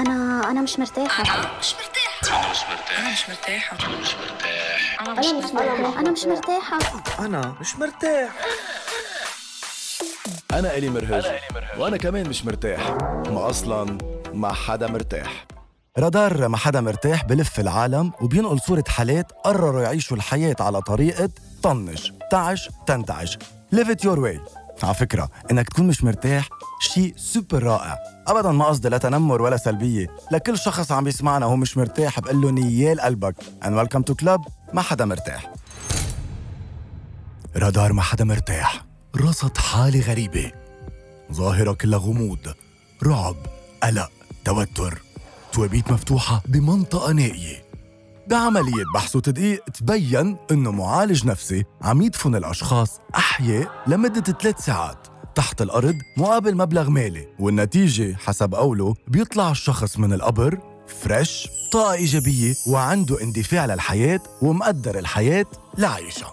أنا أنا مش مرتاحة. أنا مش مرتاحة. أنا مش مرتاح. أنا مش مرتاحة. أنا مش مرتاح. أنا مش مرتاحة. أنا مش مرتاحة. أنا مش مرتاح. أنا إلي مرهج. وأنا كمان مش مرتاح. ما أصلا ما حدا مرتاح. رادار ما حدا مرتاح بلف العالم وبينقل صورة حالات قرروا يعيشوا الحياة على طريقة طنش. تعش تنتعش. Live it your way. على فكرة إنك تكون مش مرتاح شيء سوبر رائع. أبدا ما قصدي لا تنمر ولا سلبية لكل شخص عم بيسمعنا وهو مش مرتاح بقول له نيال قلبك. And welcome to club ما حدا مرتاح. رادار ما حدا مرتاح. رصد حالة غريبة. ظاهرة كلها غموض رعب قلق توتر. توابيت مفتوحة بمنطقة نائية. بعملية بحث وتدقيق تبين إنه معالج نفسي عم يدفن الأشخاص أحياء لمدة ثلاث ساعات تحت الأرض مقابل مبلغ مالي والنتيجة حسب قوله بيطلع الشخص من القبر فريش طاقة إيجابية وعنده اندفاع للحياة ومقدر الحياة لعيشها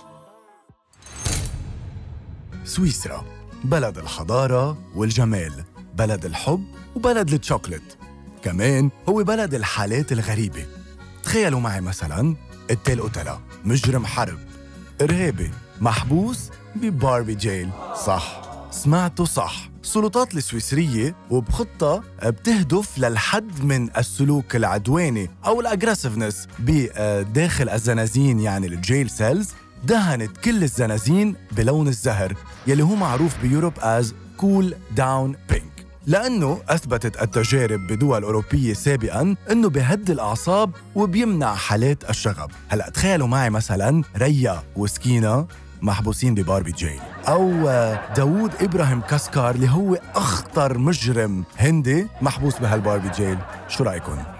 سويسرا بلد الحضارة والجمال بلد الحب وبلد الشوكولات كمان هو بلد الحالات الغريبة. تخيلوا معي مثلا التيل أوتيلا مجرم حرب إرهابي محبوس ب Barbie jail. صح. سمعتوا صح. السلطات السويسرية وبخطة بتهدف للحد من السلوك العدواني أو ال aggressiveness بداخل الزنازين يعني ال jail cells دهنت كل الزنازين بلون الزهر يلي هو معروف بيوروب as cool down pink لأنه أثبتت التجارب بدول أوروبية سابقاً أنه بهدي الأعصاب وبيمنع حالات الشغب. هلأ تخيلوا معي مثلاً ريا وسكينة محبوسين بباربي جيل. أو آه، داوود إبراهيم كاسكار اللي هو أخطر مجرم هندي محبوس بهالباربي جيل. شو رأيكم؟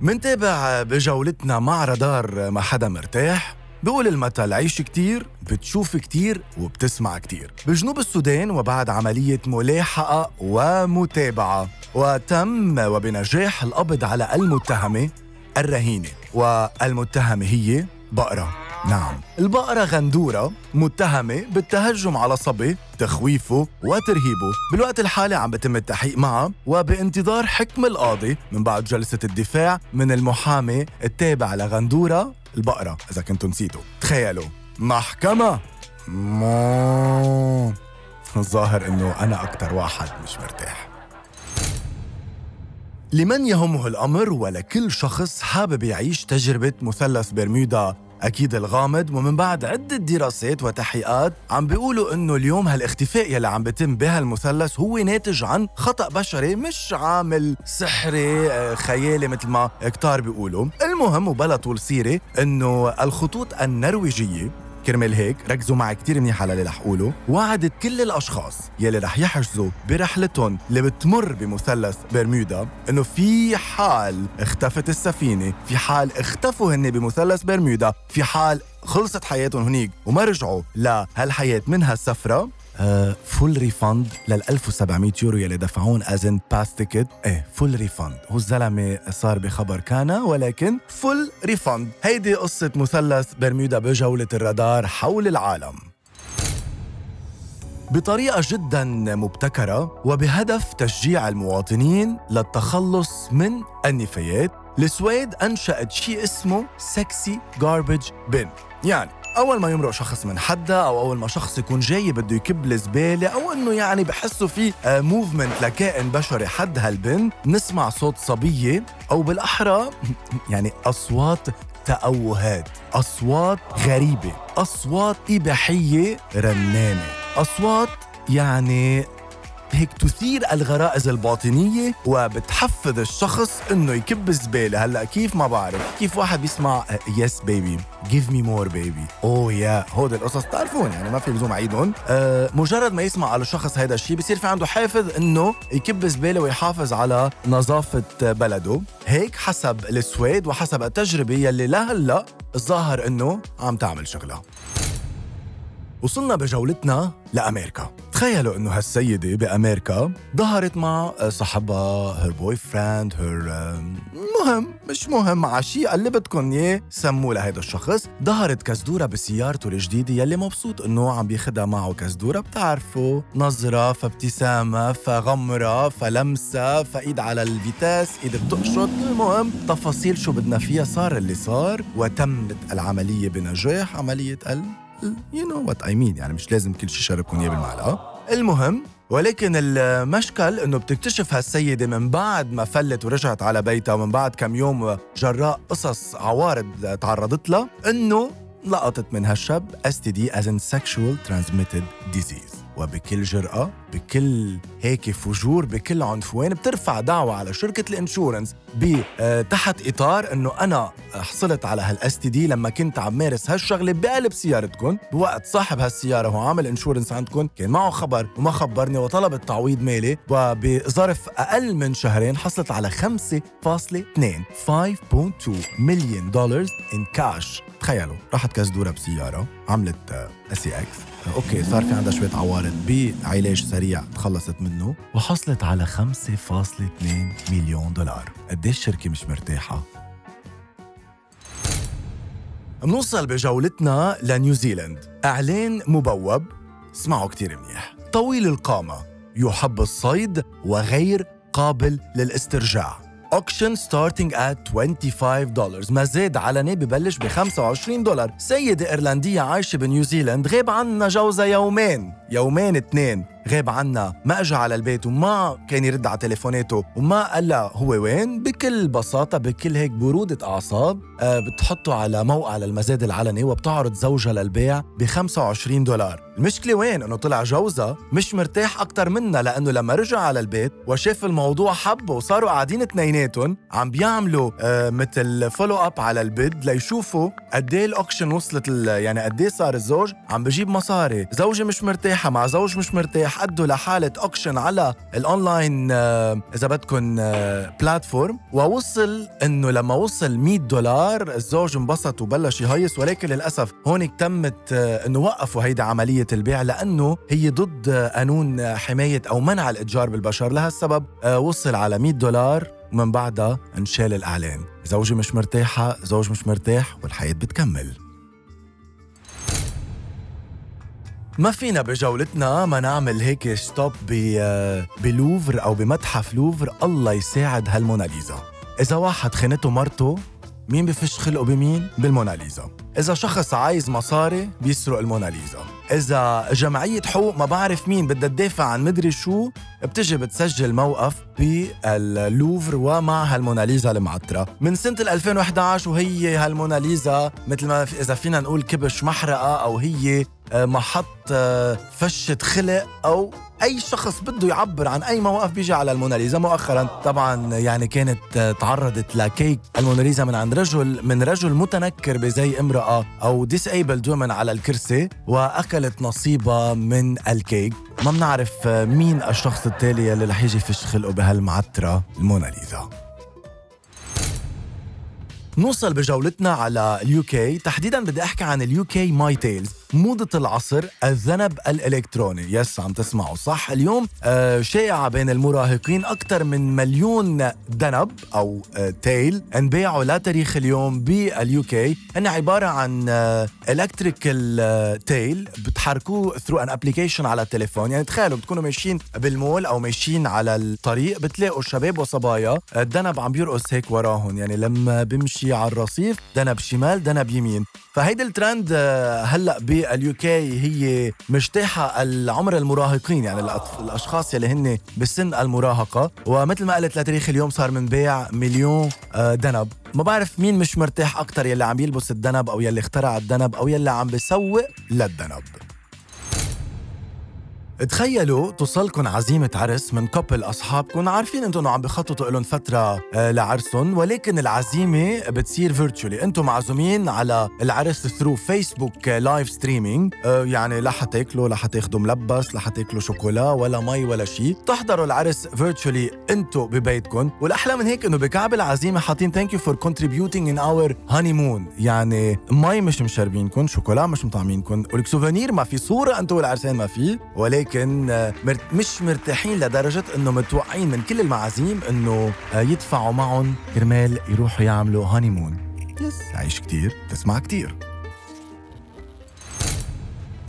منتابع بجولتنا مع رادار ما حدا مرتاح بقول المثل عيش كتير بتشوف كتير وبتسمع كتير. بجنوب السودان وبعد عملية ملاحقة ومتابعة. وتم وبنجاح القبض على المتهمة الرهينة. والمتهمة هي بقرة. نعم. البقرة غندورة متهمة بالتهجم على صبي تخويفه وترهيبه. بالوقت الحالي عم بتم التحقيق معها وبانتظار حكم القاضي من بعد جلسة الدفاع من المحامي التابع لغندورة البقرة إذا كنتوا نسيتوا. تخيلوا محكمة! الظاهر إنه أنا أكتر واحد مش مرتاح. لمن يهمه الأمر ولكل شخص حابب يعيش تجربة مثلث برمودا أكيد الغامض ومن بعد عدة دراسات وتحقيقات عم بيقولوا إنه اليوم هالاختفاء يلي عم بيتم بهالمثلث هو ناتج عن خطأ بشري مش عامل سحري آه، خيالي مثل ما كتار بيقولوا. المهم وبلا طول سيرة إنه الخطوط النرويجية كرمال هيك ركزوا معي كتير منيح على اللي رح قوله وعدت كل الأشخاص يلي رح يحجزوا برحلتهم اللي بتمر بمثلث برمودا إنه في حال اختفت السفينة في حال اختفوا هن بمثلث برمودا في حال خلصت حياتهم هنيك وما رجعوا لهالحياة من هالسفرة full refund لل 1700 يورو يلي دفعون as an باس ticket إيه full refund هو الزلمة صار بخبر كان ولكن full refund هيدي قصة مثلث برمودا بجولة الرادار حول العالم. بطريقة جدا مبتكرة وبهدف تشجيع المواطنين للتخلص من النفايات السويد أنشأت شيء اسمه sexy garbage bin يعني أول ما يمرق شخص من حدا أو أول ما شخص يكون جاي بده يكب الزبالة أو إنه يعني بحسوا في movement لكائن بشري حد هال bin نسمع صوت صبية أو بالأحرى يعني أصوات تأوهات أصوات غريبة أصوات إباحية رنانة أصوات يعني هيك تثير الغرائز الباطنية وبتحفز الشخص إنه يكب الزبالة هلأ كيف ما بعرف؟ كيف واحد بيسمع yes baby give me more baby oh yeah هود القصص تعرفون يعني ما في لزوم اعيدهم آه مجرد ما يسمع على الشخص هذا الشيء بصير في عنده حافز إنه يكب زبالة ويحافظ على نظافة بلده. هيك حسب السويد وحسب التجربة يلي لهلأ الظاهر إنه عم تعمل شغلها وصلنا بجولتنا لأمريكا. تخيلوا إنه هالسيدة بأمريكا ظهرت مع صاحبها her boyfriend her مهم مش مهم مع شيء بدكم إياه سموه لهيدا الشخص. ظهرت كزدورة بسيارته الجديدة يلي مبسوط إنه عم بياخدها معه كزدورة بتعرفوا نظرة فابتسامة فغمرة فلمسة فإيد على ال vitesse إيد بتقشط. المهم تفاصيل شو بدنا فيها صار اللي صار وتمت العملية بنجاح عملية ال you know what I mean يعني مش لازم كل شيء شربكم اياه بالمعلقة المهم ولكن المشكل إنه بتكتشف هالسيدة من بعد ما فلت ورجعت على بيتها ومن بعد كم يوم جراء قصص عوارض تعرضت لها إنه لقطت من هالشاب STD as in sexual transmitted disease. وبكل جرأة بكل هيك فجور بكل عنفوان بترفع دعوة على شركة ال insurance؟ تحت إطار إنه أنا حصلت على هال STD لما كنت عم مارس هالشغلة بقلب سيارتكم بوقت صاحب هالسيارة هو عامل insurance عندكم كان معه خبر وما خبرني وطلب التعويض مالي. وبظرف أقل من شهرين حصلت على 5.2 5.2 مليون دولار in cash تخيلوا راحت كزدورة بسيارة عملت sex okay صار في عندها شوية عوارض. بعلاج سريع تخلصت منه. وحصلت على 5.2 مليون دولار. قديش الشركة مش مرتاحة؟ بنوصل بجولتنا لنيوزيلند إعلان مبوب. اسمعوا كتير منيح. طويل القامة. يحب الصيد وغير قابل للاسترجاع. auction starting at 25 دولار ما زاد علني ببلش ب 25 دولار. سيدة إيرلندية عايشة بنيوزيلند غاب عنا جوزها يومين. يومين اثنين. غاب عنا ما اجى على البيت وما كان يرد على تليفوناته وما قال لها هو وين؟ بكل بساطة بكل هيك برودة أعصاب أه بتحطه على موقع للمزاد العلني وبتعرض زوجها للبيع ب 25 دولار. المشكلة وين؟ إنه طلع جوزها مش مرتاح أكتر منها لأنه لما رجع على البيت وشاف الموضوع حبه وصاروا قاعدين اثنيناتهم عم بيعملوا أه مثل follow up على ال bid ليشوفوا قد إيه ال auction وصلت يعني قد إيه صار الزوج عم بجيب مصاري. زوجة مش مرتاحة مع زوج مش مرتاح ادوا لحالة auction على الاونلاين آه، إذا بدكم platform آه، ووصل إنه لما وصل 100 دولار الزوج انبسط وبلش يهيص. ولكن للأسف هون تمت آه، إنه وقفوا هيدي عملية البيع لأنه هي ضد قانون حماية أو منع الإتجار بالبشر. لهالسبب وصل على 100 دولار ومن بعدها انشال الإعلان. زوجة مش مرتاحة زوج مش مرتاح والحياة بتكمل. ما فينا بجولتنا ما نعمل هيك stop باللوفر أو بمتحف لوفر. الله يساعد هالموناليزا. إذا واحد خانته مرته مين بفش خلقه بمين؟ بالموناليزا. إذا شخص عايز مصاري بيسرق الموناليزا. إذا جمعية حقوق ما بعرف مين بدها تدافع عن مدري شو بتجي بتسجل موقف باللوفر ومع هالموناليزا المعطرة. من سنة 2011 وهي هالموناليزا مثل ما إذا فينا نقول كبش محرقة أو هي آه، محط آه، فشة خلق أو أي شخص بده يعبر عن أي موقف بيجي على الموناليزا مؤخرا طبعا يعني كانت تعرضت لكيك الموناليزا من عند رجل من رجل متنكر بزي امرأة أو ديسيبلد وومن على الكرسي وأكلت نصيبها من الكيك. ما بنعرف مين الشخص التالي اللي رح يجي يفش خلقه بهالمعترة الموناليزا. نوصل بجولتنا على ال UK. تحديدا بدي أحكي عن ال UK my tails. موضة العصر الذنب الإلكتروني. yes عم تسمعوا صح؟ اليوم آه شائعة بين المراهقين أكثر من مليون ذنب أو آه tail انباعوا لا تاريخ اليوم بال UK. هن عبارة عن electrical آه tail بتحركوه through an application على التليفون. يعني تخيلوا بتكونوا ماشيين بالمول أو ماشيين على الطريق بتلاقوا شباب وصبايا الذنب عم بيرقص هيك وراهم. يعني لما بيمشي على الرصيف ذنب شمال ذنب يمين. فهيدا الترند هلأ بال UK هي مجتاحة العمر المراهقين يعني الأشخاص يلي هن بسن المراهقة. ومثل ما قلت لتاريخ اليوم صار منباع مليون دنب. آه، ما بعرف مين مش مرتاح أكثر يلي عم يلبس الدنب أو يلي اخترع الدنب أو يلي عم بيسوق للدنب. تخيلوا توصلكم عزيمة عرس من couple أصحابكم عارفين أنتم عم بخططوا لهم فترة آه، لعرسهم ولكن العزيمة بتصير virtually أنتم معزومين على العرس through Facebook live streaming يعني لا حتاكلوا لا حتاخذوا ملبس لا حتاكلوا شوكولا ولا مي ولا شيء تحضروا العرس virtually أنتم ببيتكم والأحلى من هيك أنه بكعب العزيمة حاطين thank you for contributing in our honeymoon يعني مي مش مشربينكم شوكولا مش مطعمينكم ولك souvenir ما في صورة أنتم والعرسان ما في ولكن ولكن مش مرتاحين لدرجة إنه متوقعين من كل المعازيم إنه يدفعوا معهم كرمال يروحوا يعملوا honeymoon. Yes. عيش كتير تسمع كتير.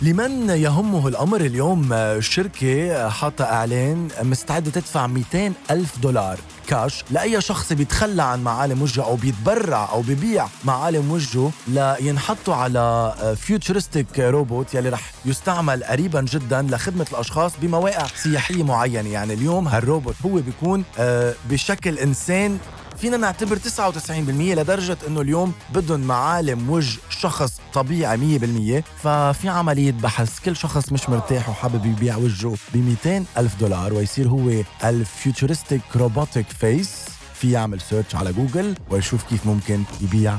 لمن يهمه الأمر اليوم؟ الشركة حاطة إعلان مستعدة تدفع 200 ألف دولار. كاش لأي شخص بيتخلى عن معالم وجهه أو بيتبرع أو بيبيع معالم وجهه لينحطوا على فيوتشرستيك روبوت يلي رح يستعمل قريبا جدا لخدمة الأشخاص بمواقع سياحية معينة. يعني اليوم هالروبوت هو بيكون آه، بشكل إنسان فينا نعتبر 99% لدرجة إنه اليوم بدهم معالم وجه شخص طبيعي 100% ففي عملية بحث كل شخص مش مرتاح وحابب يبيع وجهه ب 200 ألف دولار ويصير هو ال futuristic robotic face. في يعمل search على جوجل ويشوف كيف ممكن يبيع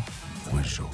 وجهه.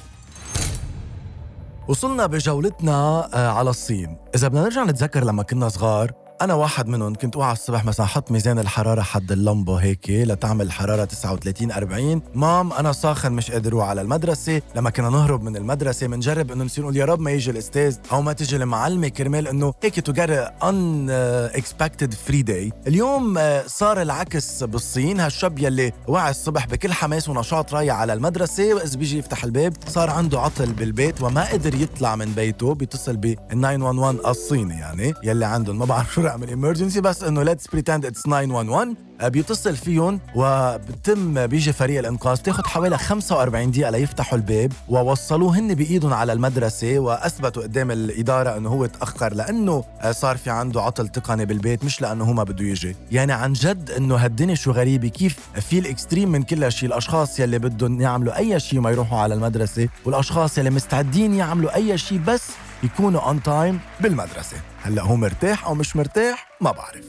وصلنا بجولتنا آه، على الصين. إذا بدنا نرجع نتذكر لما كنا صغار أنا واحد منهم كنت أوعى الصبح مثلا حط ميزان الحرارة حد اللمبة هيك لتعمل الحرارة 39 40 mom أنا ساخن مش قادر أروح على المدرسة. لما كنا نهرب من المدرسة بنجرب إنه نصير نقول يا رب ما يجي الأستاذ أو ما تيجي المعلمة كرمال إنه هيك to get an unexpected free day اليوم آه، صار العكس بالصين. هالشاب يلي وعى الصبح بكل حماس ونشاط رايح على المدرسة وإذ بيجي يفتح الباب صار عنده عطل بالبيت وما قدر يطلع من بيته بيتصل ب 911 الصيني يعني يلي عندهم ما بعرف شو رقم ال emergency بس إنه let's pretend it's 911 آه، بيتصل فيهم وبتم بيجي فريق الإنقاذ بتاخذ حوالي 45 دقيقة ليفتحوا الباب ووصلوه. هن بإيدهم على المدرسة وأثبتوا قدام الإدارة إنه هو تأخر لأنه آه، صار في عنده عطل تقني بالبيت مش لأنه هو ما بده يجي. يعني عن جد إنه هالدنيا شو غريبة كيف في ال extreme من كل شيء الأشخاص يلي بدهم يعملوا أي شيء ما يروحوا على المدرسة والأشخاص يلي مستعدين يعملوا أي شيء بس يكونوا on time بالمدرسة. هلأ هو مرتاح أو مش مرتاح؟ ما بعرف.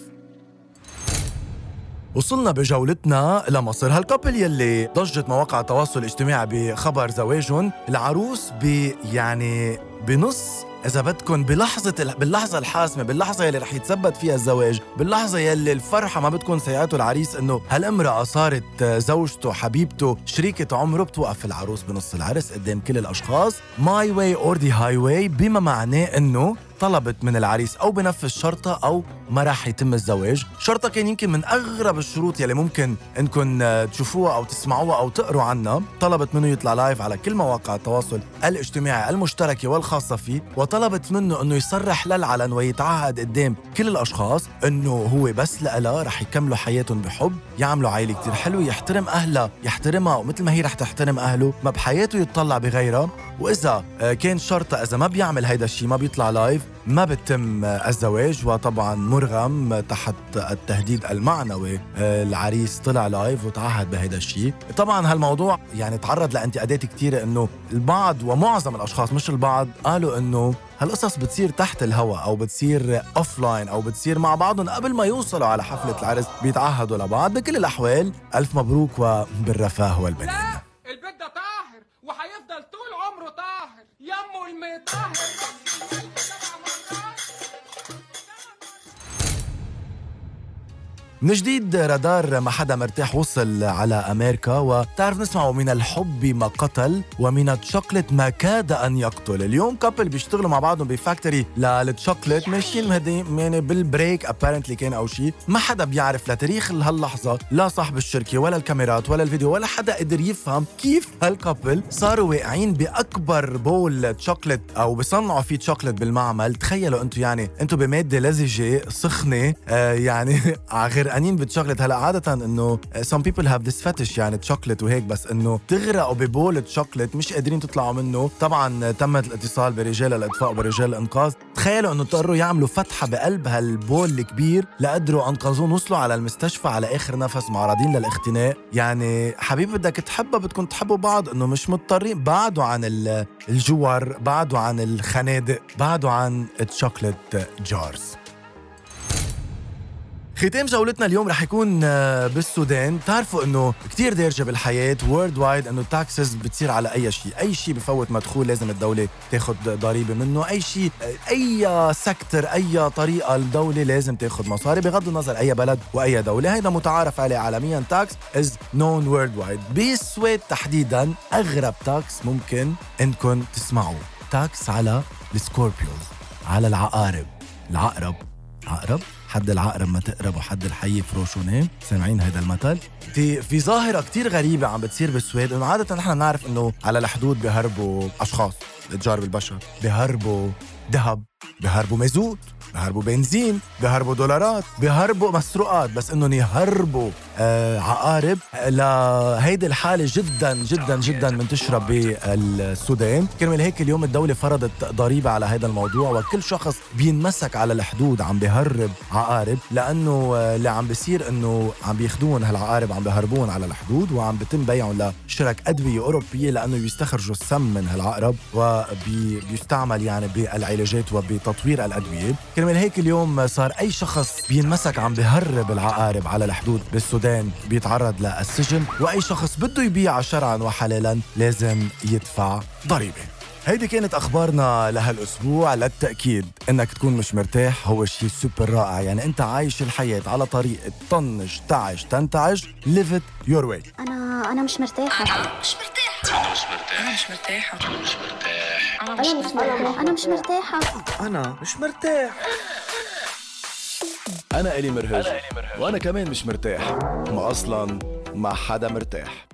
وصلنا بجولتنا لمصر. هال couple يلي ضجت مواقع التواصل الاجتماعي بخبر زواجهم العروس ب يعني بنص إذا بدكم بلحظة ال- باللحظة الحاسمة باللحظة يلي رح يتثبت فيها الزواج باللحظة يلي الفرحة ما بتكون سايعته العريس إنه هالامرأة صارت زوجته حبيبته شريكة عمره بتوقف العروس بنص العرس قدام كل الأشخاص. my way or the highway بما معناه إنه طلبت من العريس أو بنفذ شرطها أو ما راح يتم الزواج. شرطها كان يمكن من أغرب الشروط يلي ممكن انكم آه، تشوفوها أو تسمعوها أو تقروا عنها. طلبت منه يطلع live على كل مواقع التواصل الاجتماعي المشتركة والخاصة فيه وطلبت منه إنه يصرح للعلن ويتعهد قدام كل الأشخاص إنه هو بس لها رح يكملوا حياتهم بحب يعملوا عائلة كتير حلوة يحترم أهلها يحترمها ومثل ما هي رح تحترم أهله ما بحياته يتطلع بغيرها. وإذا آه، كان شرطها إذا ما بيعمل هيدا الشيء ما بيطلع live ما بتم الزواج وطبعا مرغم تحت التهديد المعنوي. آه، العريس طلع live وتعهد بهيدا الشيء. طبعا هالموضوع يعني تعرض لانتقادات كثيره إنه البعض ومعظم الأشخاص مش البعض قالوا إنه هالقصص بتصير تحت الهواء أو بتصير offline أو بتصير مع بعضهم قبل ما يوصلوا على حفلة العرس بيتعهدوا لبعض. بكل الأحوال ألف مبروك وبالرفاه والبنين من جديد رادار ما حدا مرتاح وصل على أمريكا وتعرف نسمعه من الحب ما قتل ومن الشوكلت ما كاد أن يقتل. اليوم couple بيشتغلوا مع بعضهم ب factory لل chocolate ماشيين يعني بال break. Apparently كان أو شيء ما حدا بيعرف لتاريخ هاللحظة لا صاحب الشركة ولا الكاميرات ولا الفيديو ولا حدا قدر يفهم كيف هال couple صاروا واقعين بأكبر pool chocolate أو بصنعوا فيه شوكلت بالمعمل. تخيلوا أنتم يعني أنتم بمادة لزجة سخنة آه يعني غرقانين بالشوكلت هلا عادة إنه some people have this fetish يعني تشوكلت وهيك بس إنه تغرقوا ب pool chocolate مش قادرين تطلعوا منه. طبعا تم الاتصال برجال الأطفاء وبرجال الأنقاذ. تخيلوا إنه اضطروا يعملوا فتحة بقلب هال pool الكبير لقدروا أنقذوه. وصلوا على المستشفى على آخر نفس معرضين للاختناق. يعني حبيبي بدك تحبها بدكم تحبوا بعض. إنه مش مضطرين. بعدوا عن ال- الجوار بعدوا عن الخنادق بعدوا عن ال chocolate jars ختام جولتنا اليوم رح يكون آه، بالسويد. بتعرفوا إنه كتير دارجة بالحياة worldwide إنه ال taxes بتصير على أي شيء. أي شيء بفوت مدخول لازم الدولة تاخذ ضريبة منه. أي شيء أي sector أي طريقة الدولة لازم تاخذ مصاري بغض النظر أي بلد وأي دولة. هيدا متعارف عليه عالميا. Tax is known worldwide بالسويد تحديدا أغرب tax ممكن انكم تسمعوه. tax على ال scorpions على العقارب. العقرب. عقرب؟ حد العقرب ما تقرب وحد الحية فروش ونام سامعين هذا المثل؟ في في ظاهرة كتير غريبة عم بتصير بالسويد إنه عادة نحن بنعرف إنه على الحدود بيهربوا أشخاص الإتجار بالبشر. بيهربوا ذهب بيهربوا مازوت بيهربوا بنزين بيهربوا دولارات بيهربوا مسروقات بس إنهم يهربوا آه عقارب. لهيدي الحالة جدا جدا جدا منتشرة بالسودان. كرمال هيك اليوم الدولة فرضت ضريبة على هذا الموضوع وكل شخص بينمسك على الحدود عم بيهرب عقارب لأنه آه، اللي عم بيصير إنه عم بياخدون هالعقارب عم بيهربون على الحدود وعم بيتم بيعهم لشرك أدوية أوروبية لأنه يستخرجوا السم من هالعقرب وبيستعمل يعني بالعلاجات وبتطوير الأدوية. كرمال هيك اليوم صار أي شخص بينمسك عم بيهرب العقارب على الحدود بالسودان بيتعرض للسجن وأي شخص بده يبيع شرعا وحلالا لازم يدفع ضريبة. هيدي كانت أخبارنا لهالأسبوع للتأكيد إنك تكون مش مرتاح هو شيء سوبر رائع. يعني أنت عايش الحياة على طريقه طنش تعش تنتعج live it your way. أنا أنا مش مرتاحة. مش مرتاحة. أنا مش مرتاحة. أنا مش مرتاح. أنا مش مرتاحة. أنا مش مرتاحة. أنا مش مرتاح. أنا إلي مرهج. وأنا كمان مش مرتاح. ما أصلا ما حدا مرتاح.